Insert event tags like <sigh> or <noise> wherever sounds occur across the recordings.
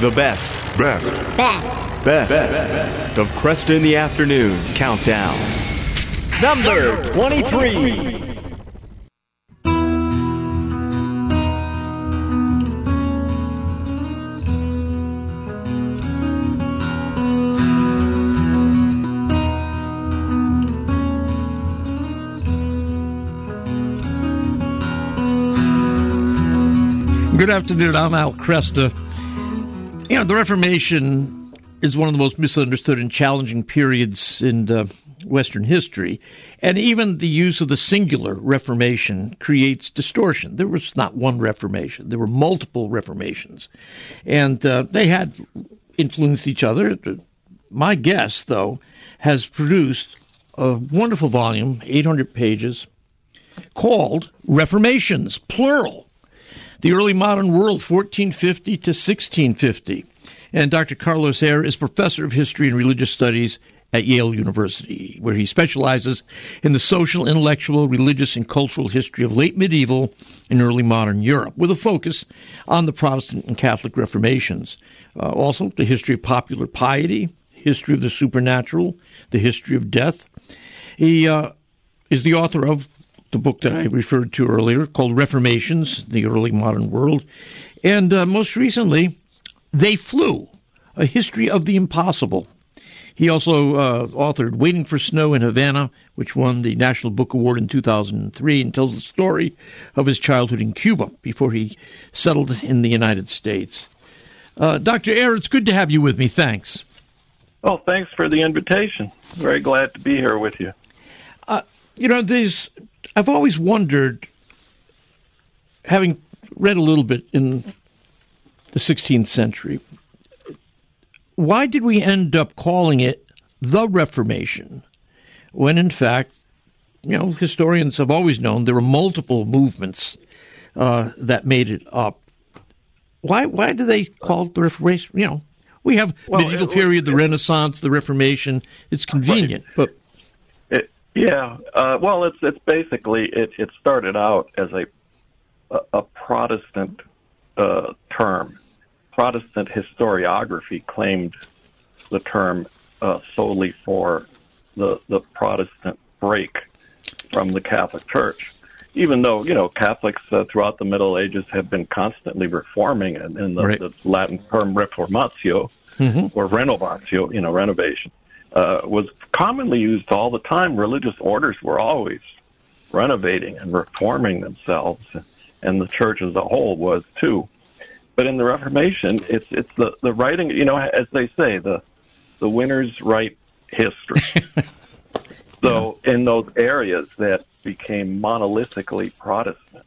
The best, Best. Best. best, best of Kresta in the Afternoon Countdown. Number 23. Good afternoon. I'm Al Kresta. You know, the Reformation is one of the most misunderstood and challenging periods in uh, Western history. And even the use of the singular Reformation creates distortion. There was not one Reformation, there were multiple Reformations. And uh, they had influenced each other. My guest, though, has produced a wonderful volume, 800 pages, called Reformations, plural the early modern world, 1450 to 1650. And Dr. Carlos Eire is professor of history and religious studies at Yale University, where he specializes in the social, intellectual, religious, and cultural history of late medieval and early modern Europe, with a focus on the Protestant and Catholic Reformations. Uh, also, the history of popular piety, history of the supernatural, the history of death. He uh, is the author of the book that I referred to earlier called Reformations, the Early Modern World. And uh, most recently, They Flew, A History of the Impossible. He also uh, authored Waiting for Snow in Havana, which won the National Book Award in 2003 and tells the story of his childhood in Cuba before he settled in the United States. Uh, Dr. Eire, it's good to have you with me. Thanks. Well, thanks for the invitation. Very glad to be here with you. Uh, you know, there's I've always wondered, having read a little bit in the 16th century, why did we end up calling it the Reformation when, in fact, you know, historians have always known there were multiple movements uh, that made it up. Why? Why do they call it the Reformation? You know, we have Well, medieval it- period, the it- Renaissance, the Reformation. It's convenient, but It, yeah, uh, well, it's it's basically it, it started out as a a, a Protestant uh, term. Protestant historiography claimed the term uh, solely for the the Protestant break from the Catholic Church. Even though you know Catholics uh, throughout the Middle Ages have been constantly reforming, and in the, Right. the Latin term reformatio or renovatio, you know, renovation, uh, was commonly used all the time. Religious orders were always renovating and reforming themselves, and the church as a whole was too. But in the Reformation, it's it's the the writing. You know, as they say, the the winners write history. <laughs> so in those areas that became monolithically Protestant,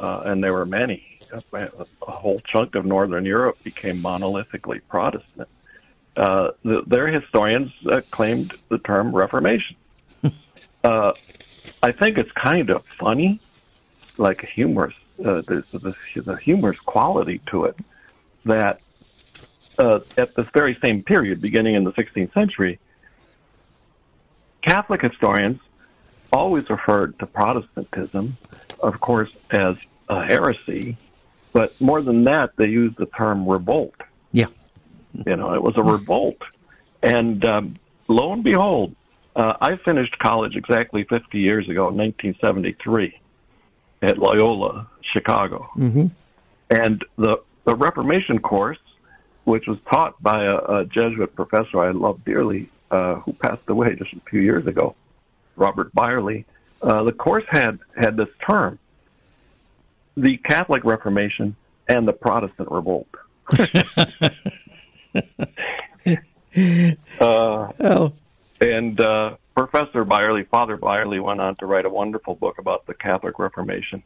uh, and there were many, a whole chunk of Northern Europe became monolithically Protestant. Uh, the, their historians uh, claimed the term Reformation. <laughs> uh, I think it's kind of funny, like humorous. Uh, there's, there's a humorous quality to it that uh, at this very same period, beginning in the 16th century, Catholic historians always referred to Protestantism, of course, as a heresy, but more than that, they used the term revolt. You know, it was a revolt. And um, lo and behold, uh, I finished college exactly 50 years ago, in 1973, at Loyola, Chicago. Mhm. And the, the Reformation course, which was taught by a, a Jesuit professor I love dearly, uh, who passed away just a few years ago, Robert Bireley, uh, the course had, had this term, the Catholic Reformation and the Protestant Revolt. <laughs> <laughs> uh, well, and uh, Professor Bireley, Father Bireley, went on to write a wonderful book about the Catholic Reformation.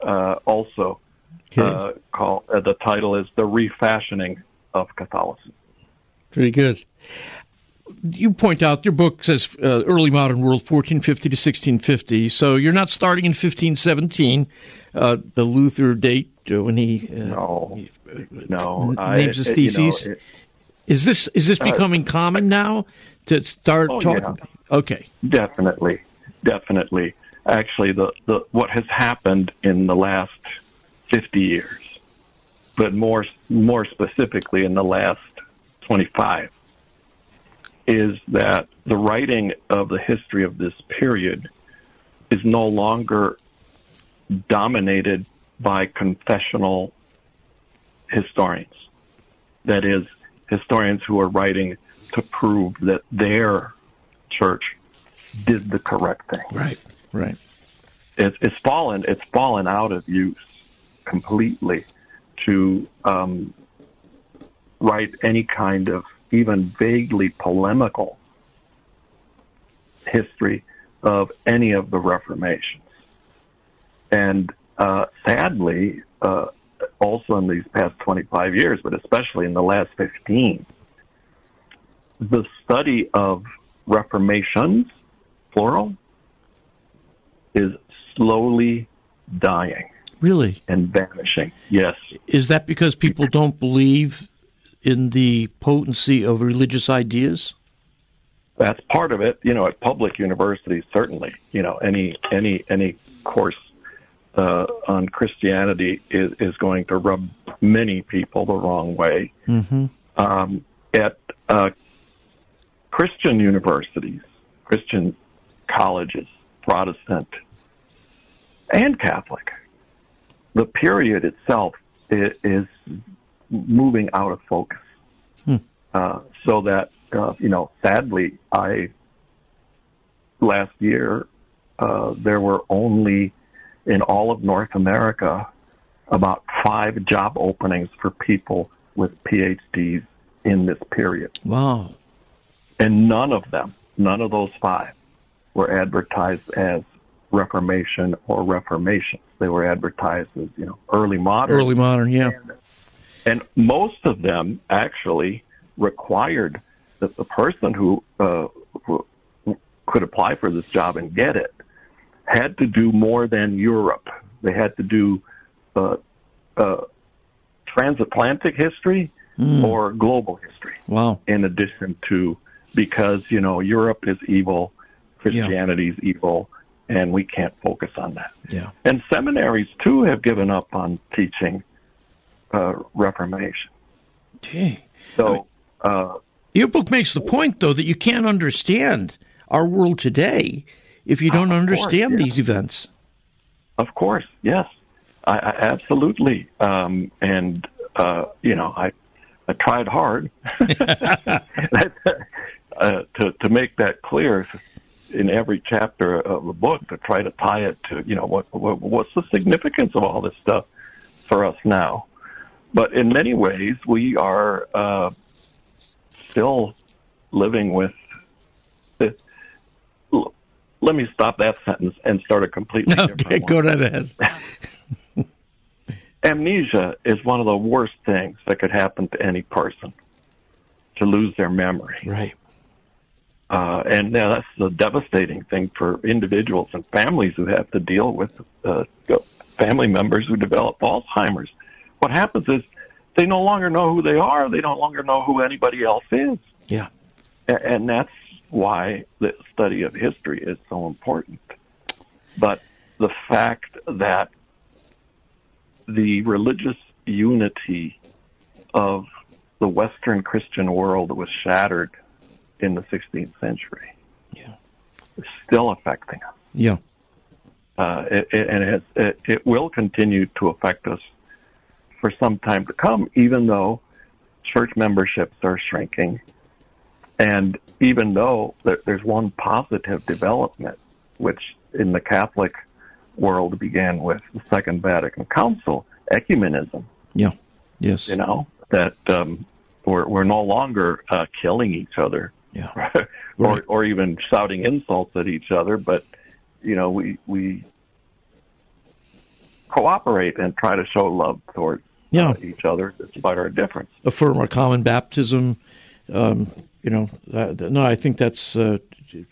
Uh, also, uh, call uh, the title is "The Refashioning of Catholicism." Very good. You point out your book says uh, early modern world 1450 to 1650. So you're not starting in 1517, uh, the Luther date uh, when he uh, No, no, I- names his it- you know, theses. it- is this is this becoming common now to start Oh, talking? Okay, Definitely, definitely. Actually, the, the what has happened in the last fifty years but more more specifically in the last 25, is that the writing of the history of this period is no longer dominated by confessional historians. That is, historians who are writing to prove that their church did the correct thing. Right, right. It's, it's fallen. It's fallen out of use completely to um, write any kind of even vaguely polemical history of any of the reformations. And uh, sadly, uh, also in these past 25 years, but especially in the last 15, the study of reformations, plural, is slowly dying. Really? And vanishing. Yes. Is that because people don't believe in the potency of religious ideas? That's part of it. You know, at public universities, certainly. You know, any any any course uh, on Christianity is, is going to rub many people the wrong way. Mm-hmm. Um, at uh, Christian universities, Christian colleges, Protestant and Catholic, the period itself is, moving out of focus. Hmm. Uh, so that, uh, you know, sadly, I, last year, uh, there were only in all of North America about five job openings for people with PhDs in this period. Wow. And none of them, none of those five, were advertised as Reformation or Reformations. They were advertised as, you know, early modern. Early modern, yeah. And, and most of them actually required that the person who, uh, who could apply for this job and get it had to do more than Europe. They had to do uh, uh, transatlantic history mm. or global history. Wow. In addition to, because, you know, Europe is evil, Christianity is yeah. evil, and we can't focus on that. Yeah. And seminaries too have given up on teaching uh, Reformation. Gee. So, I mean, uh, your book makes the point, though, that you can't understand our world today if you don't understand course, these events. Of course, yes, I, I absolutely. Um, and uh, you know, I I tried hard <laughs> uh, to to make that clear in every chapter of the book to try to tie it to you know what, what what's the significance of all this stuff for us now. But in many ways, we are uh, still living with. Let me stop that sentence and start a completely okay, different go right ahead. <laughs> Amnesia is one of the worst things that could happen to any person to lose their memory. Right. Uh, and now that's a devastating thing for individuals and families who have to deal with uh, family members who develop Alzheimer's. What happens is they no longer know who they are. They no longer know who anybody else is. Yeah. And that's why the study of history is so important. But the fact that the religious unity of the Western Christian world was shattered in the 16th century. Yeah. It's still affecting us. Yeah. Uh, it, it, and it, it will continue to affect us for some time to come, even though church memberships are shrinking. And even though there's one positive development, which in the Catholic world began with the Second Vatican Council, ecumenism. Yeah. Yes. You know, that um, we're, we're no longer uh, killing each other yeah. <laughs> or Right. or even shouting insults at each other, but you know we we cooperate and try to show love towards Yeah. uh, each other despite our difference. affirm our common baptism. Um, you know, uh, no, I think that's uh,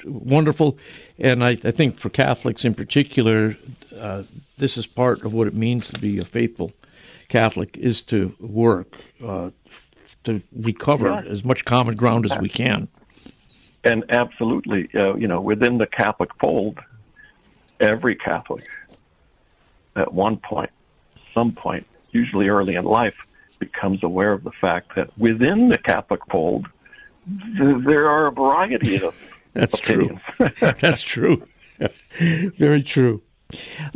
wonderful, and I, I think for Catholics in particular, uh, this is part of what it means to be a faithful Catholic is to work uh, to recover Yeah. as much common ground as we can. And absolutely, uh, you know, within the Catholic fold, every Catholic at one point, some point, usually early in life, becomes aware of the fact that within the Catholic fold, th- there are a variety of That's opinions. true. That's true. <laughs> <laughs> Very true.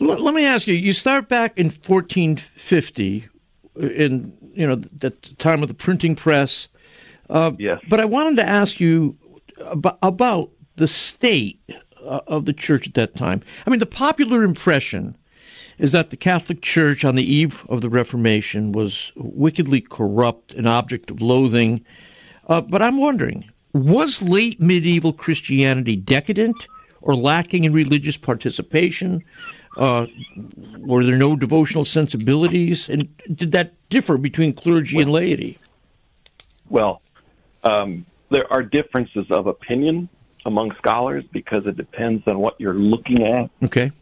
L- let me ask you. You start back in 1450, in you know the time of the printing press. Uh, yes. But I wanted to ask you about, about the state uh, of the church at that time. I mean, the popular impression is that the Catholic Church on the eve of the Reformation was wickedly corrupt, an object of loathing. Uh, but I'm wondering, was late medieval Christianity decadent or lacking in religious participation? Uh, were there no devotional sensibilities? And did that differ between clergy and laity? Well, um, there are differences of opinion among scholars because it depends on what you're looking at. Okay.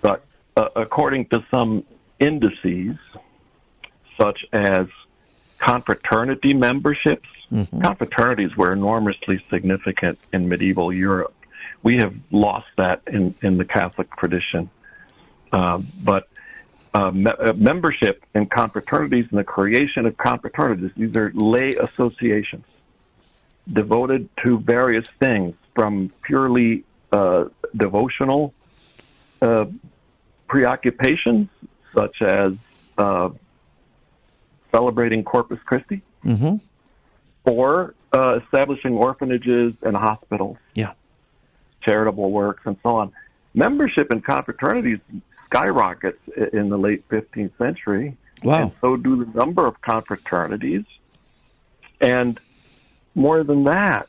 But uh, according to some indices, such as confraternity memberships, mm-hmm. confraternities were enormously significant in medieval Europe. We have lost that in, in the Catholic tradition. Um, but uh, me- uh, membership in confraternities and the creation of confraternities, these are lay associations devoted to various things from purely uh, devotional uh, preoccupations, such as uh, celebrating Corpus Christi, mm-hmm. or uh, establishing orphanages and hospitals, yeah, charitable works, and so on. Membership in confraternities skyrockets in the late 15th century, wow. and so do the number of confraternities. And more than that,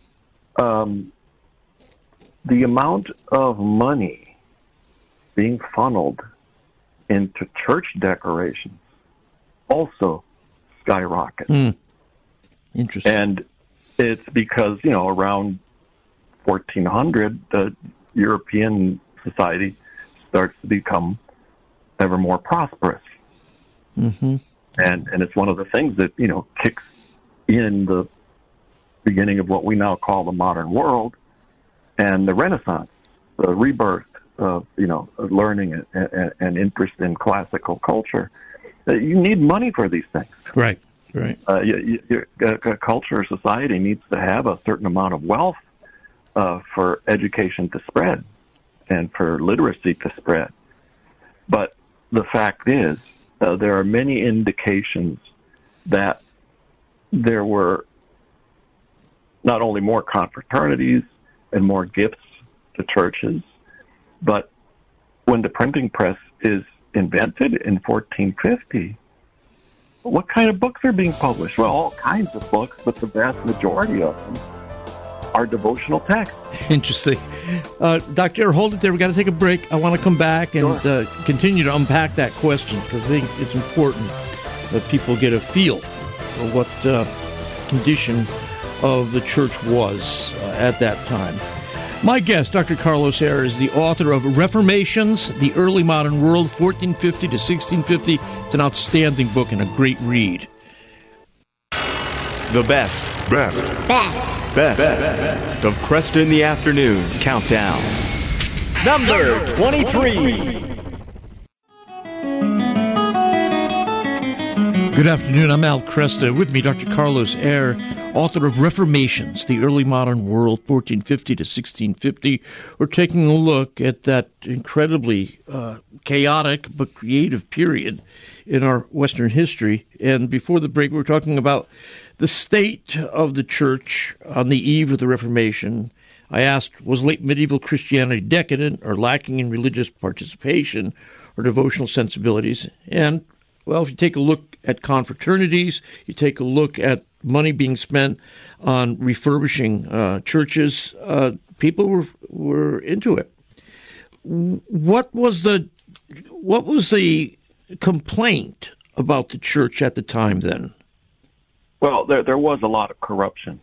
um, the amount of money being funneled into church decorations also skyrockets. Mm. Interesting. And it's because, you know, around 1400, the European society starts to become ever more prosperous. Mm-hmm. And, and it's one of the things that, you know, kicks in the beginning of what we now call the modern world and the Renaissance, the rebirth of, you know, learning and, and, and interest in classical culture. Uh, you need money for these things. Right, right. Uh, you, you, a culture or society needs to have a certain amount of wealth uh, for education to spread and for literacy to spread. But the fact is, uh, there are many indications that there were not only more confraternities and more gifts to churches, but when the printing press is invented in 1450, what kind of books are being published? Well, all kinds of books, but the vast majority of them are devotional texts. <laughs> Interesting. Uh, Dr. hold it there. We've got to take a break. I want to come back and sure. uh, continue to unpack that question because I think it's important that people get a feel for what uh, condition of the church was uh, at that time. My guest, Dr. Carlos Eire, is the author of Reformations, The Early Modern World, 1450 to 1650. It's an outstanding book and a great read. The best. Best. Best. Best. best. Of Kresta in the Afternoon Countdown. Number 23. Good afternoon. I'm Al Kresta. With me, Dr. Carlos Eire, author of Reformations, The Early Modern World, 1450 to 1650. We're taking a look at that incredibly uh, chaotic but creative period in our Western history. And before the break, we were talking about the state of the church on the eve of the Reformation. I asked, was late medieval Christianity decadent or lacking in religious participation or devotional sensibilities? And well, if you take a look at confraternities, you take a look at money being spent on refurbishing uh, churches, uh, people were were into it. What was the what was the complaint about the church at the time then? Well, there there was a lot of corruption.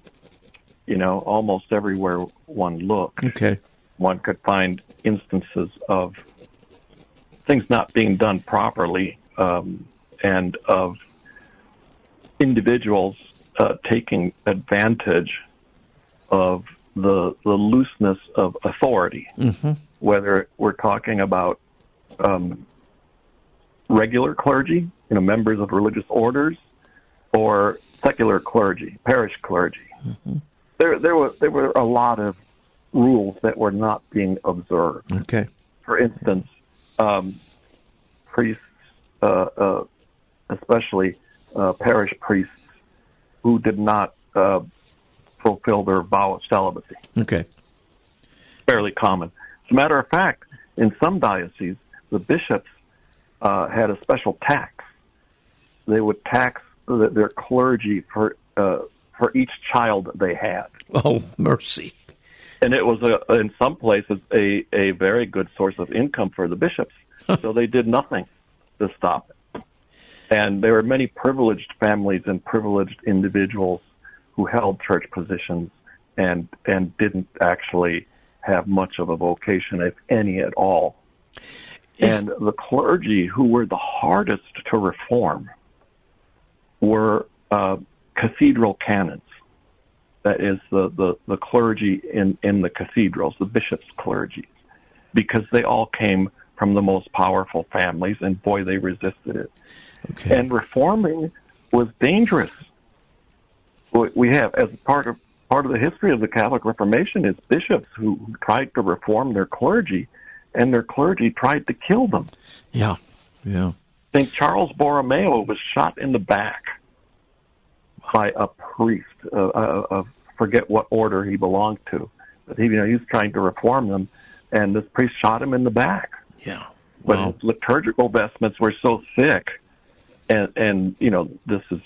You know, almost everywhere one looked, okay, one could find instances of things not being done properly. Um, and of individuals uh, taking advantage of the the looseness of authority, mm-hmm. whether we're talking about um, regular clergy, you know, members of religious orders, or secular clergy, parish clergy. Mm-hmm. There, there were there were a lot of rules that were not being observed. Okay. For instance, um, priests, uh, uh, especially uh, parish priests, who did not uh, fulfill their vow of celibacy. Okay. Fairly common. As a matter of fact, in some dioceses, the bishops uh, had a special tax. They would tax their clergy for uh, for each child they had. Oh, mercy! And it was a, in some places a a very good source of income for the bishops. so they did nothing to stop it. And there were many privileged families and privileged individuals who held church positions and and didn't actually have much of a vocation, if any at all. And the clergy who were the hardest to reform were uh, cathedral canons. That is the, the, the clergy in, in the cathedrals, the bishops' clergy, because they all came from the most powerful families, and boy, they resisted it. Okay. And reforming was dangerous. We have, as part of part of the history of the Catholic Reformation, is bishops who tried to reform their clergy, and their clergy tried to kill them. Yeah, yeah. St. Charles Borromeo was shot in the back by a priest. Uh, uh, uh, forget what order he belonged to, but he, you know, he was trying to reform them, and this priest shot him in the back. Yeah. But his liturgical vestments were so thick, and and you know this is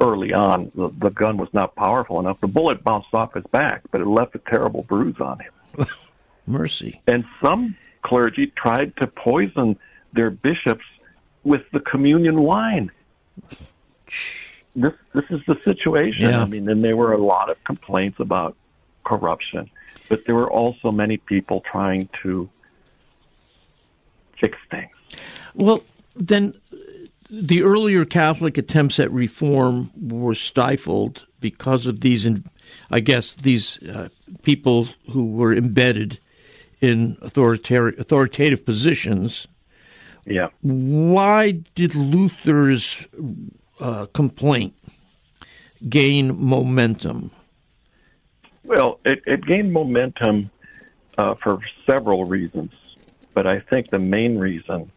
early on. The, the gun was not powerful enough. The bullet bounced off his back, but it left a terrible bruise on him. <laughs> Mercy. And some clergy tried to poison their bishops with the communion wine. This this is the situation. Yeah. I mean, and there were a lot of complaints about corruption, but there were also many people trying to fix things. Well, then the earlier Catholic attempts at reform were stifled because of these, I guess, these uh, people who were embedded in authoritative, authoritative positions. Yeah. Why did Luther's uh, complaint gain momentum? Well, it, it gained momentum uh, for several reasons, but I think the main reason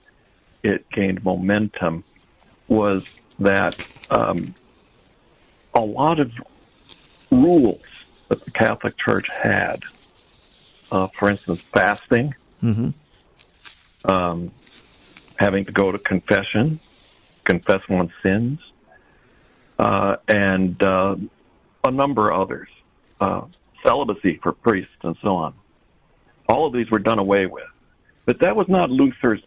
it gained momentum was that um, a lot of rules that the Catholic Church had uh, for instance, fasting, mm-hmm. um, having to go to confession, confess one's sins, uh, and uh, a number of others, uh, celibacy for priests, and so on. All of these were done away with. But that was not Luther's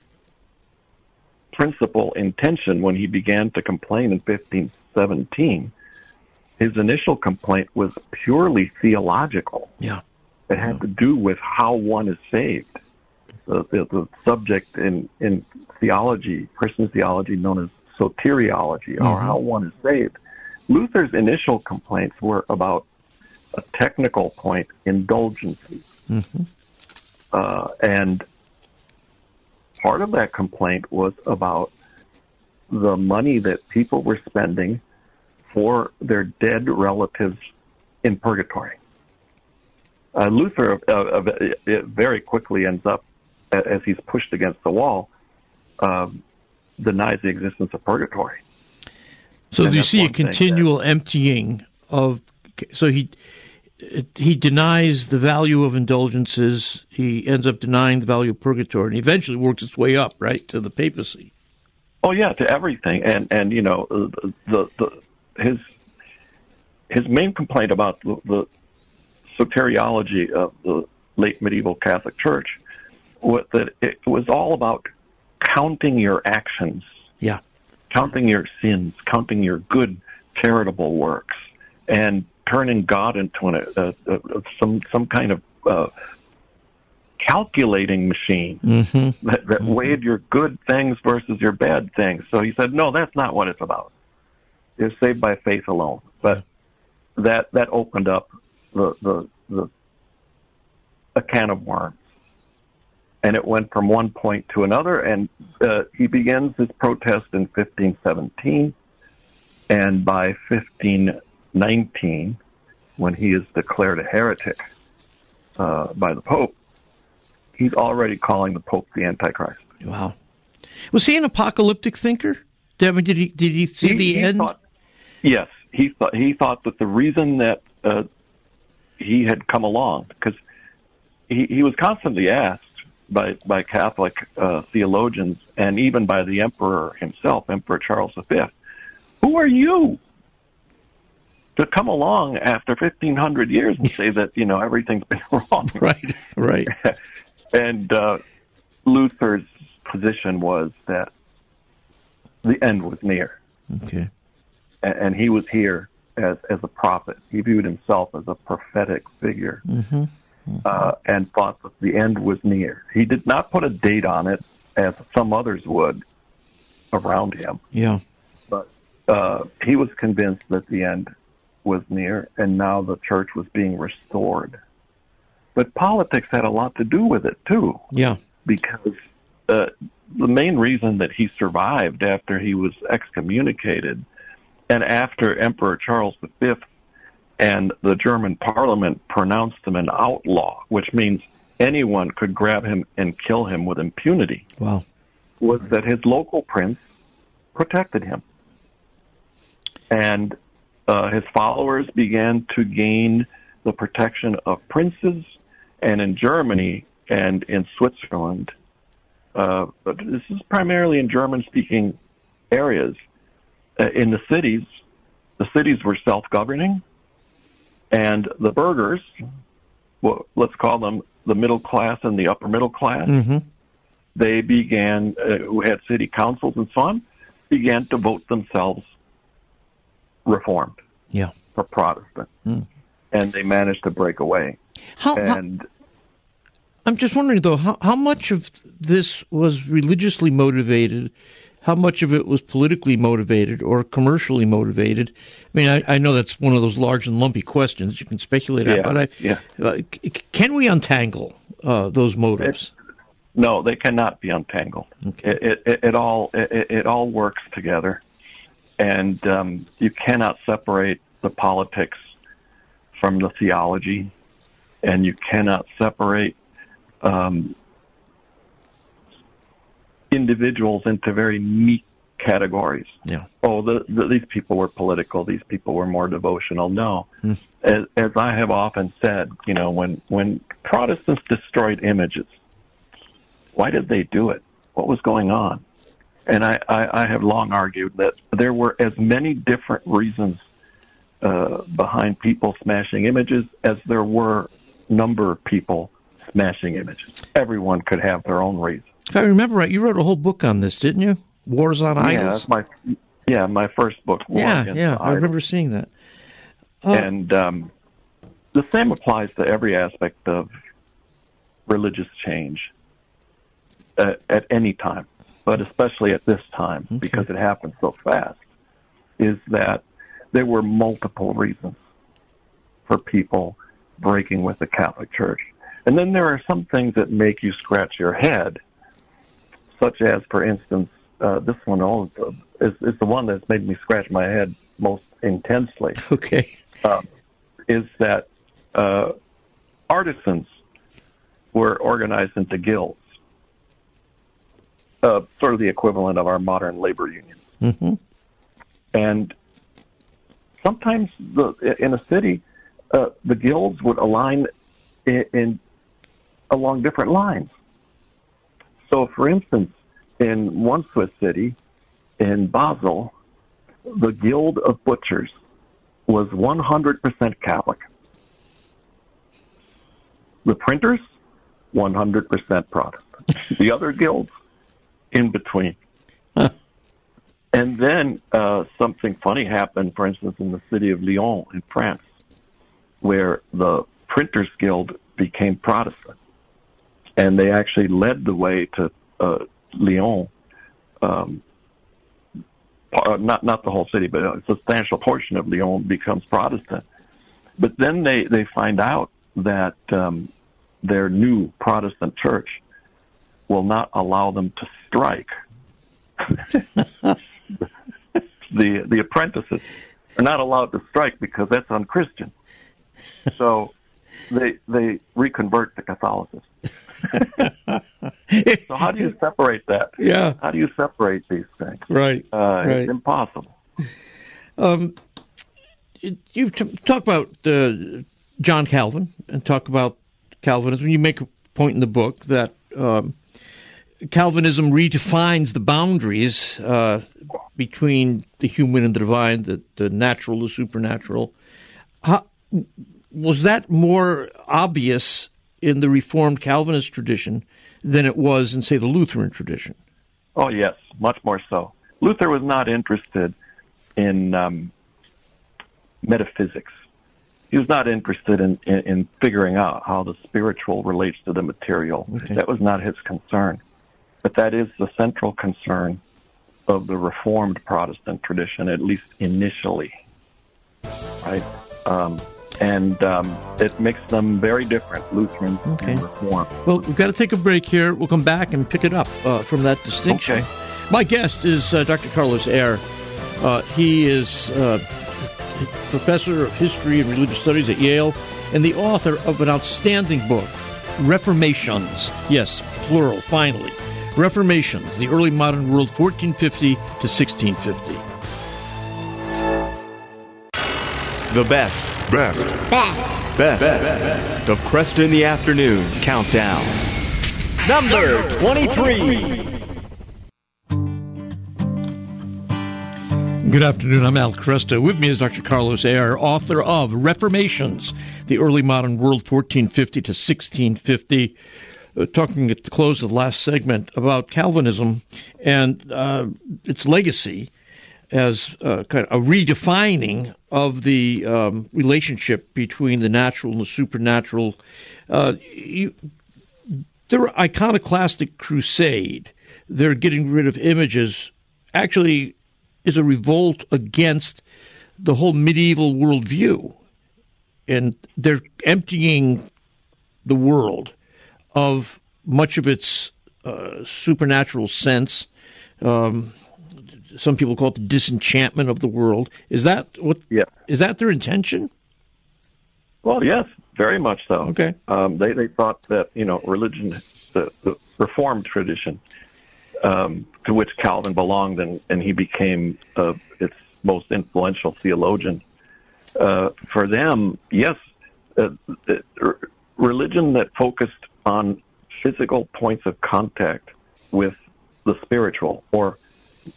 principal intention when he began to complain in 1517. His initial complaint was purely theological. Yeah. It had to do with how one is saved. The, the, the subject in, in theology, Christian theology known as soteriology, mm-hmm. or how one is saved. Luther's initial complaints were about a technical point, indulgences. Mm-hmm. Uh, and part of that complaint was about the money that people were spending for their dead relatives in purgatory. Uh, Luther uh, uh, very quickly ends up, as he's pushed against the wall, um, denies the existence of purgatory. So you see a continual emptying of. So he he denies the value of indulgences. He ends up denying the value of purgatory, and eventually works its way up right to the papacy. Oh yeah, to everything, and and you know uh, the the his his main complaint about the, the soteriology of the late medieval Catholic Church was that it was all about counting your actions. Yeah. Counting your sins, counting your good charitable works, and turning God into an, a, a, some some kind of uh, calculating machine mm-hmm. that, that mm-hmm. weighed your good things versus your bad things. So he said, no, that's not what it's about. You're saved by faith alone. But that that opened up the, the, the, a can of worms. And it went from one point to another, and uh, he begins his protest in 1517. And by 1519, when he is declared a heretic uh, by the Pope, he's already calling the Pope the Antichrist. Wow. Was he an apocalyptic thinker? I mean, did he did he see He- the he end? thought- yes, he thought he thought that the reason that uh, he had come along because he, he was constantly asked by by Catholic uh, theologians and even by the Emperor himself, Emperor Charles V, who are you to come along after fifteen hundred years and say that you know everything's been <laughs> wrong? <laughs> right, right. <laughs> and uh, Luther's position was that the end was near Okay. and, and he was here as as a prophet. He viewed himself as a prophetic figure, Uh, and thought that the end was near. He did not put a date on it, as some others would around him, Yeah. but uh, he was convinced that the end was near, and now the church was being restored. But politics had a lot to do with it too Yeah. because uh, the main reason that he survived after he was excommunicated and after Emperor Charles V and the German parliament pronounced him an outlaw, which means anyone could grab him and kill him with impunity, Wow. was that his local prince protected him. And uh, his followers began to gain the protection of princes, and in Germany and in Switzerland, uh, but this is primarily in German-speaking areas. Uh, in the cities, the cities were self-governing, and the burghers, well, let's call them the middle class and the upper middle class, Mm-hmm. they began, uh, who had city councils and so on, began to vote themselves reformed Yeah. for Protestant. Mm. And they managed to break away. How, how And I'm just wondering though, how how much of this was religiously motivated? How much of it was politically motivated or commercially motivated? I mean, I, I know that's one of those large and lumpy questions you can speculate on, but I, yeah. uh, c- can we untangle uh, those motives? no, they cannot be untangled. Okay. It, it, it all it, it all works together, and um, you cannot separate the politics from the theology, and you cannot separate um, individuals into very neat categories. Yeah. oh, the, the, these people were political, these people were more devotional. No, as, as I have often said, you know, when when Protestants destroyed images, why did they do it? What was going on? And I, I, I have long argued that there were as many different reasons uh, behind people smashing images as there were number of people smashing images. Everyone could have their own reason. If I remember right, you wrote a whole book on this, didn't you? Wars on Yeah, Idols. that's my yeah my first book. War yeah, yeah, I remember seeing that. Oh. And um, the same applies to every aspect of religious change uh, at any time, but especially at this time because it happened so fast. Is that there were multiple reasons for people breaking with the Catholic Church, and then there are some things that make you scratch your head, such as, for instance, uh, this one also is, is the one that's made me scratch my head most intensely Okay. is that uh, artisans were organized into guilds, uh, sort of the equivalent of our modern labor unions. hmm And sometimes the, in a city, uh, the guilds would align in, in along different lines. So, for instance, in one Swiss city, in Basel, the Guild of Butchers was 100% Catholic. The printers, 100% Protestant. the other guilds, in between. Huh. And then uh, something funny happened, for instance, in the city of Lyon in France, where the Printers Guild became Protestant. And they actually led the way to uh, Lyon. Um, uh, not not the whole city, but a substantial portion of Lyon becomes Protestant. But then they they find out that um, their new Protestant church will not allow them to strike. the the apprentices are not allowed to strike because that's unchristian. So they they reconvert to Catholicism. <laughs> so how do you separate that? Yeah. How do you separate these things? Right. Uh, right. It's impossible. Um, you t- talk about uh, John Calvin and talk about Calvinism. You make a point in the book that um, Calvinism redefines the boundaries uh, between the human and the divine, the, the natural, the supernatural. How, was that more obvious in the Reformed Calvinist tradition than it was in, say, the Lutheran tradition? Oh, yes, much more so. Luther was not interested in um, metaphysics. He was not interested in, in, in, figuring out how the spiritual relates to the material. Okay. That was not his concern. But that is the central concern of the Reformed Protestant tradition, at least initially. Right? Um, and um, it makes them very different, Lutheran okay. and Reform. Well, we've got to take a break here. We'll come back and pick it up uh, from that distinction. Okay. My guest is uh, Dr. Carlos Eire. Uh, he is uh, professor of history and religious studies at Yale and the author of an outstanding book, Reformations. Yes, plural, finally. Reformations, the early modern world, 1450 to 1650. The best. Best. Best. Best. Best. Of Kresta in the Afternoon Countdown. Number 23. Good afternoon. I'm Al Kresta. With me is Dr. Carlos Eire, author of Reformations, the Early Modern World, 1450 to 1650. Uh, talking at the close of the last segment about Calvinism and uh, its legacy as uh, kind of a redefining of the um, relationship between the natural and the supernatural. Uh, you, their iconoclastic crusade, they're getting rid of images, actually is a revolt against the whole medieval worldview. And they're emptying the world of much of its uh, supernatural sense. Um, some people call it the disenchantment of the world. Is that what? Yeah. Is that their intention? Well, yes, very much so. Okay. Um, they they thought that you know religion, the, the Reformed tradition, um, to which Calvin belonged, and, and he became uh, its most influential theologian. Uh, for them, yes, uh, religion that focused on physical points of contact with the spiritual or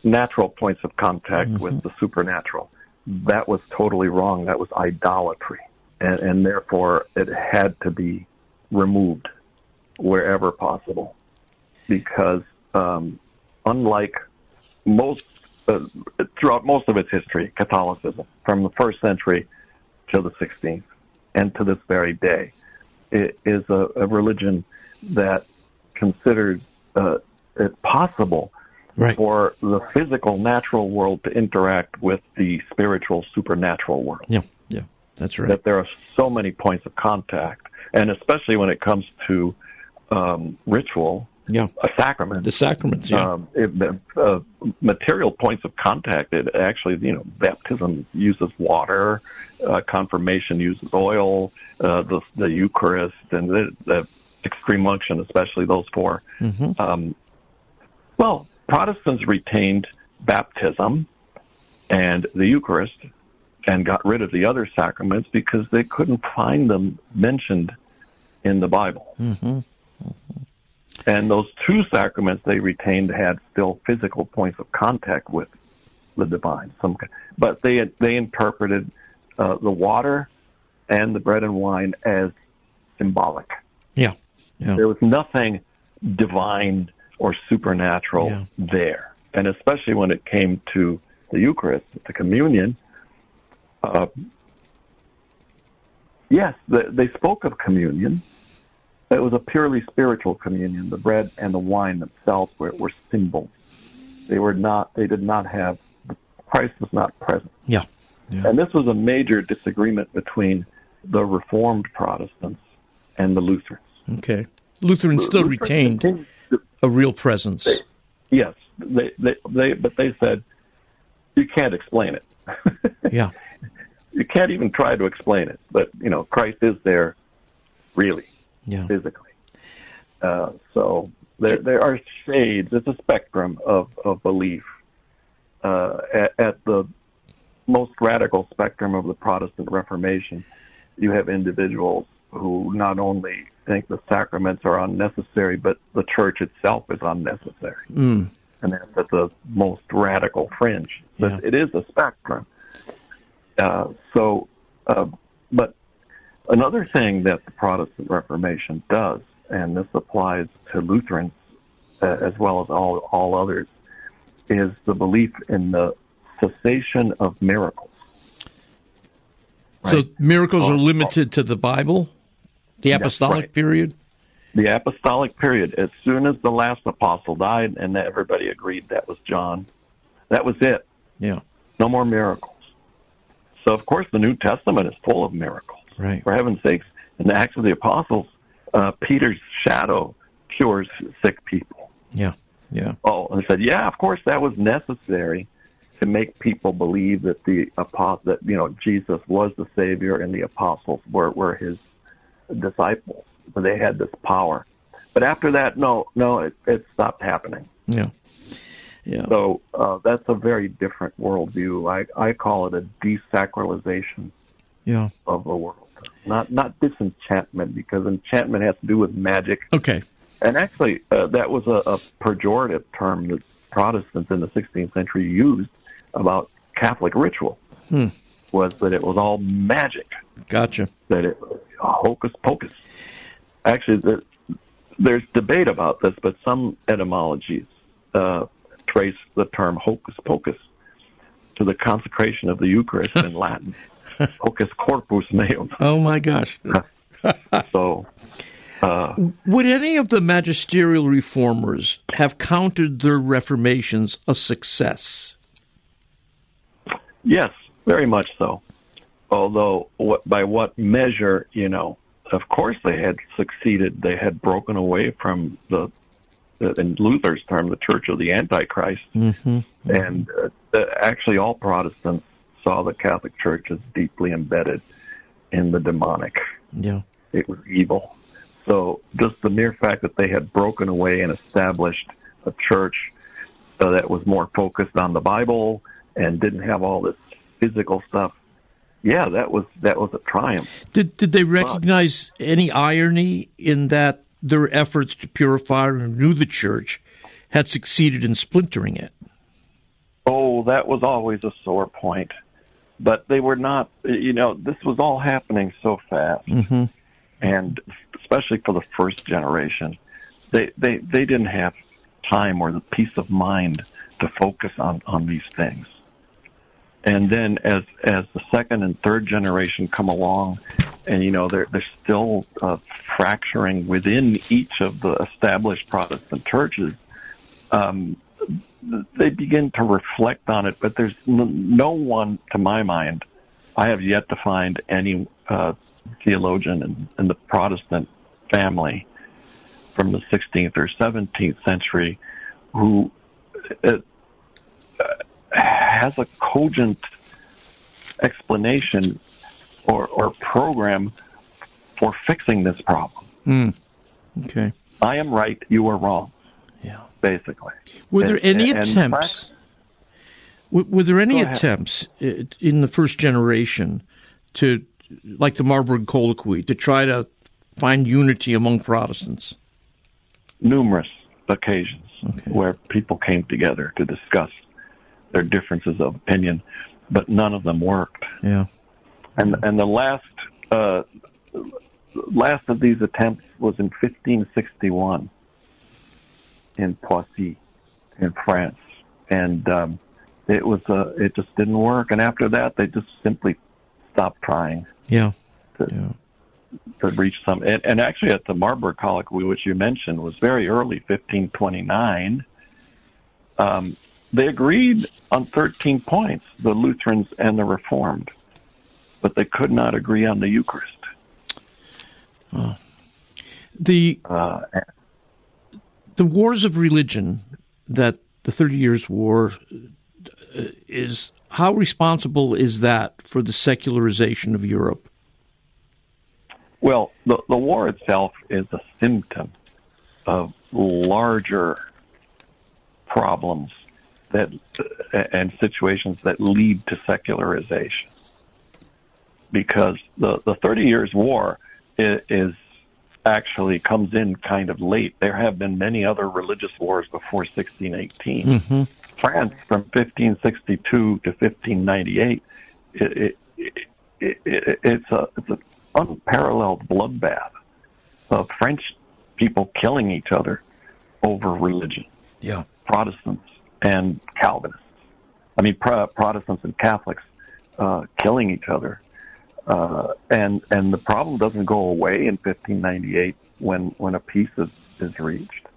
natural points of contact mm-hmm. with the supernatural. That was totally wrong. That was idolatry. And, and therefore, it had to be removed wherever possible because um, unlike most uh, throughout most of its history, Catholicism from the first century to the 16th and to this very day, is a, a religion that considers uh, it possible right. for the physical natural world to interact with the spiritual supernatural world. Yeah, yeah, that's right. That there are so many points of contact, and especially when it comes to um, ritual yeah. a sacrament. The sacraments, yeah. Um, it, uh, material points of contact. It actually, you know, baptism uses water, uh, confirmation uses oil, uh, the the Eucharist, and the, the extreme unction, especially those 4 mm-hmm. um, well, Protestants retained baptism and the Eucharist and got rid of the other sacraments because they couldn't find them mentioned in the Bible. Mm-hmm. Mm-hmm. And those two sacraments they retained had still physical points of contact with the divine. Some, but they they interpreted uh, the water and the bread and wine as symbolic. Yeah. yeah. There was nothing divine or supernatural yeah. there, and especially when it came to the Eucharist, the communion. Uh, yes, they, they spoke of communion, it was a purely spiritual communion. The bread and the wine themselves were, were symbols. They were not. They did not have. Christ was not present. Yeah. yeah. And this was a major disagreement between the Reformed Protestants and the Lutherans. Okay. Lutherans still Lutherans retained a real presence. They, yes, they, they, they, but they said you can't explain it. <laughs> yeah. You can't even try to explain it. But, you know, Christ is there really, yeah. physically. Uh, so there, there are shades. It's a spectrum of, of belief. Uh, at, at the most radical spectrum of the Protestant Reformation, you have individuals who not only think the sacraments are unnecessary, but the church itself is unnecessary. Mm. And that's at the most radical fringe. But Yeah. it is a spectrum. Uh, so, uh, but another thing that the Protestant Reformation does, and this applies to Lutherans uh, as well as all, all others, is the belief in the cessation of miracles. So miracles Oh, are limited to the Bible, the apostolic right. period. the apostolic period, as soon as the last apostle died, and everybody agreed that was John, that was it. Yeah. No more miracles. So, of course, the New Testament is full of miracles. Right. For heaven's sakes, in the Acts of the Apostles, uh, Peter's shadow cures sick people. Yeah. Yeah. Oh, and I said, yeah, of course, that was necessary to make people believe that the apostle, that you know, Jesus was the Savior and the apostles were were His disciples. But they had this power. But after that, no, no, it, it stopped happening. Yeah. Yeah. So uh, that's a very different worldview. I I call it a desacralization Yeah. of the world, not not disenchantment, because enchantment has to do with magic. Okay. And actually, uh, that was a, a pejorative term that Protestants in the 16th century used about Catholic ritual. Hmm. Was that it was all magic, Gotcha. that it hocus pocus. Actually, the, there's debate about this, but some etymologies uh, trace the term hocus pocus to the consecration of the Eucharist in <laughs> Latin, <laughs> hocus corpus meum. Oh my gosh. <laughs> So, uh, Would any of the magisterial reformers have counted their reformations a success? Yes, very much so. Although, what, by what measure, you know, of course they had succeeded. They had broken away from the, in Luther's term, the Church of the Antichrist. Mm-hmm. And uh, actually, all Protestants saw the Catholic Church as deeply embedded in the demonic. Yeah. It was evil. So, just the mere fact that they had broken away and established a church uh, that was more focused on the Bible and didn't have all this physical stuff. Yeah, that was that was a triumph. Did did they recognize any irony in that their efforts to purify and renew the church had succeeded in splintering it? Oh, that was always a sore point. But they were not, you know, this was all happening so fast. Mm-hmm. And especially for the first generation, they, they, they didn't have time or the peace of mind to focus on, on these things. And then as, as the second and third generation come along, and you know, they're, they're still uh, fracturing within each of the established Protestant churches, um, they begin to reflect on it, but there's no one, to my mind, I have yet to find any uh, theologian in, in the Protestant family from the 16th or 17th century who uh, uh, has a cogent explanation or, or program for fixing this problem. Mm. Okay. I am right, you are wrong. Basically. Were there And- any and attempts? Were, were there any attempts in the first generation to, like the Marburg Colloquy, to try to find unity among Protestants? numerous occasions Okay. where people came together to discuss their differences of opinion, but none of them worked. Yeah. And and the last uh, last of these attempts was in 1561 in Poissy, in France, and um, it was uh, it just didn't work. And after that, they just simply stopped trying Yeah. to, Yeah. to reach some. And, and actually, at the Marburg Colloquy, which you mentioned, was very early, 1529. Um, they agreed on 13 points, the Lutherans and the Reformed, but they could not agree on the Eucharist. The Uh, the wars of religion that the Thirty Years' War uh, is how responsible is that for the secularization of Europe? Well, the, the war itself is a symptom of larger problems that and situations that lead to secularization. Because the, the Thirty Years' War is, is actually comes in kind of late. There have been many other religious wars before 1618. Mm-hmm. France, from 1562 to 1598, it, it, it, it's a it's an unparalleled bloodbath of French people killing each other over religion. Yeah, Protestants and Calvinists. I mean, Pro- Protestants and Catholics uh, killing each other uh, and and the problem doesn't go away in 1598 when when a peace is is reached.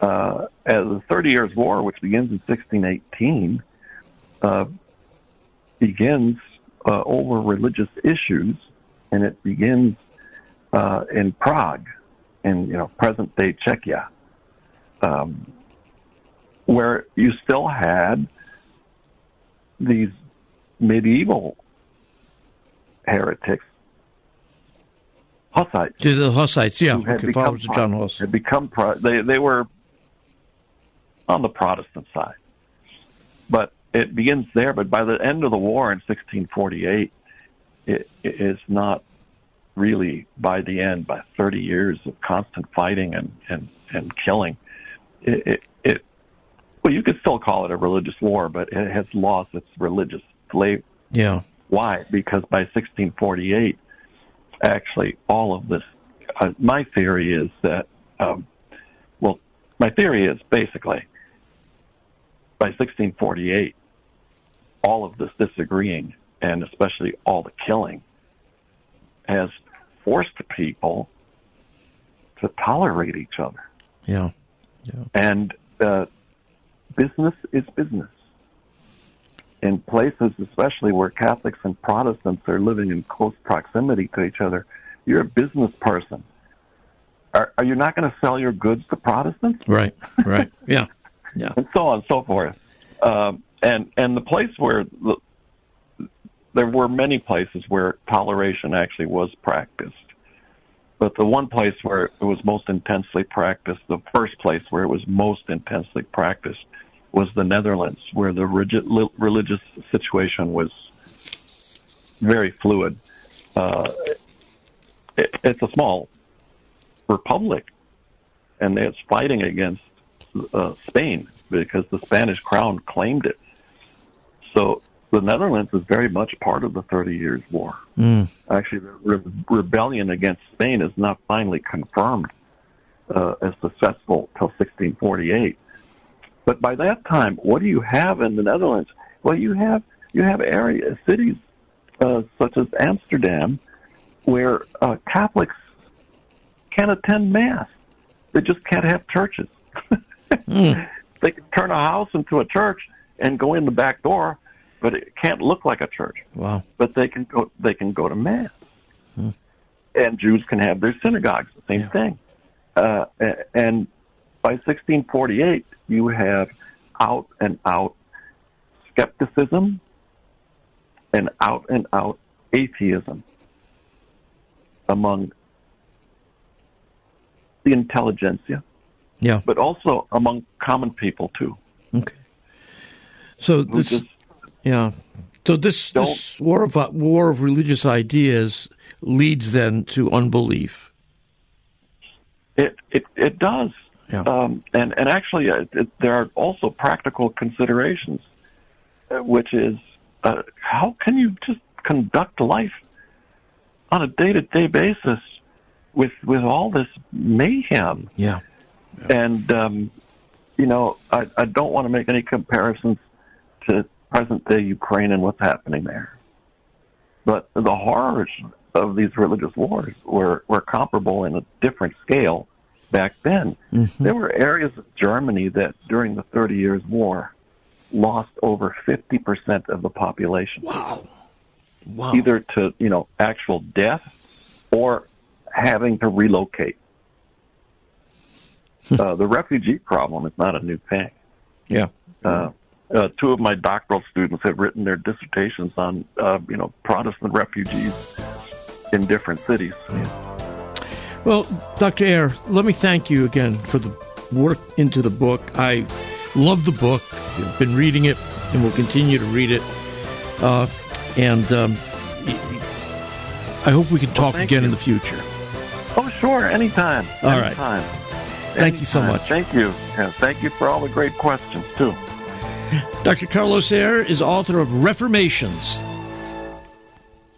Uh, as the Thirty Years' War, which begins in 1618, uh, begins uh, over religious issues, and it begins uh, in Prague, in you know present day Czechia, um, where you still had these medieval heretics. Hussites. To the Hussites, yeah. Okay, followers of John Huss. Had become they they were on the Protestant side, but it begins there. But by the end of the war in 1648, it, it is not really by the end. By 30 years of constant fighting and and and killing, it, it, it well, you could still call it a religious war, but it has lost its religious flavor. Yeah. Why? Because by 1648, actually, all of this. Uh, my theory is that, um, well, my theory is basically by 1648, all of this disagreeing and especially all the killing has forced people to tolerate each other. Yeah. yeah. And uh, business is business in places, especially where Catholics and Protestants are living in close proximity to each other, you're a business person. Are, are you not going to sell your goods to Protestants? Right, right, yeah, yeah, <laughs> and so on and so forth. Um, and and the place where the, there were many places where toleration actually was practiced, but the one place where it was most intensely practiced, the first place where it was most intensely practiced, was the Netherlands, where the religious situation was very fluid. Uh, it, it's a small republic, and it's fighting against uh, Spain because the Spanish crown claimed it. So the Netherlands is very much part of the Thirty Years' War. Mm. Actually, the re- rebellion against Spain is not finally confirmed uh, as successful till 1648. But by that time, what do you have in the Netherlands? Well, you have you have areas, cities uh, such as Amsterdam, where uh, Catholics can't attend mass. They just can't have churches. <laughs> mm. They can turn a house into a church and go in the back door, but it can't look like a church. Wow! But they can go. They can go to mass, mm. and Jews can have their synagogues. The same yeah. thing. Uh, and by 1648, you have out and out skepticism and out and out atheism among the intelligentsia. Yeah. But also among common people too. Okay. So this just, yeah. So this this war of war of religious ideas leads then to unbelief. It it it does. Yeah. Um, and and actually, uh, it, there are also practical considerations, uh, which is uh, how can you just conduct life on a day to day basis with with all this mayhem? Yeah. yeah. And um, you know, I, I don't want to make any comparisons to present day Ukraine and what's happening there, but the horrors of these religious wars were were comparable in a different scale back then. Mm-hmm. There were areas of Germany that during the Thirty Years' War lost over 50% of the population. Wow. Wow. Either to, you know, actual death or having to relocate. uh, the refugee problem is not a new thing. Yeah. Uh, uh, two of my doctoral students have written their dissertations on, uh, you know, Protestant refugees in different cities. Well, Dr. Eire, let me thank you again for the work into the book. I love the book. I've been reading it and will continue to read it. Uh, and um, I hope we can talk well, again you. in the future. Oh, sure, anytime. All anytime. right. Thank anytime. you so much. Thank you. Yeah, thank you for all the great questions, too. Dr. Carlos Eire is author of Reformations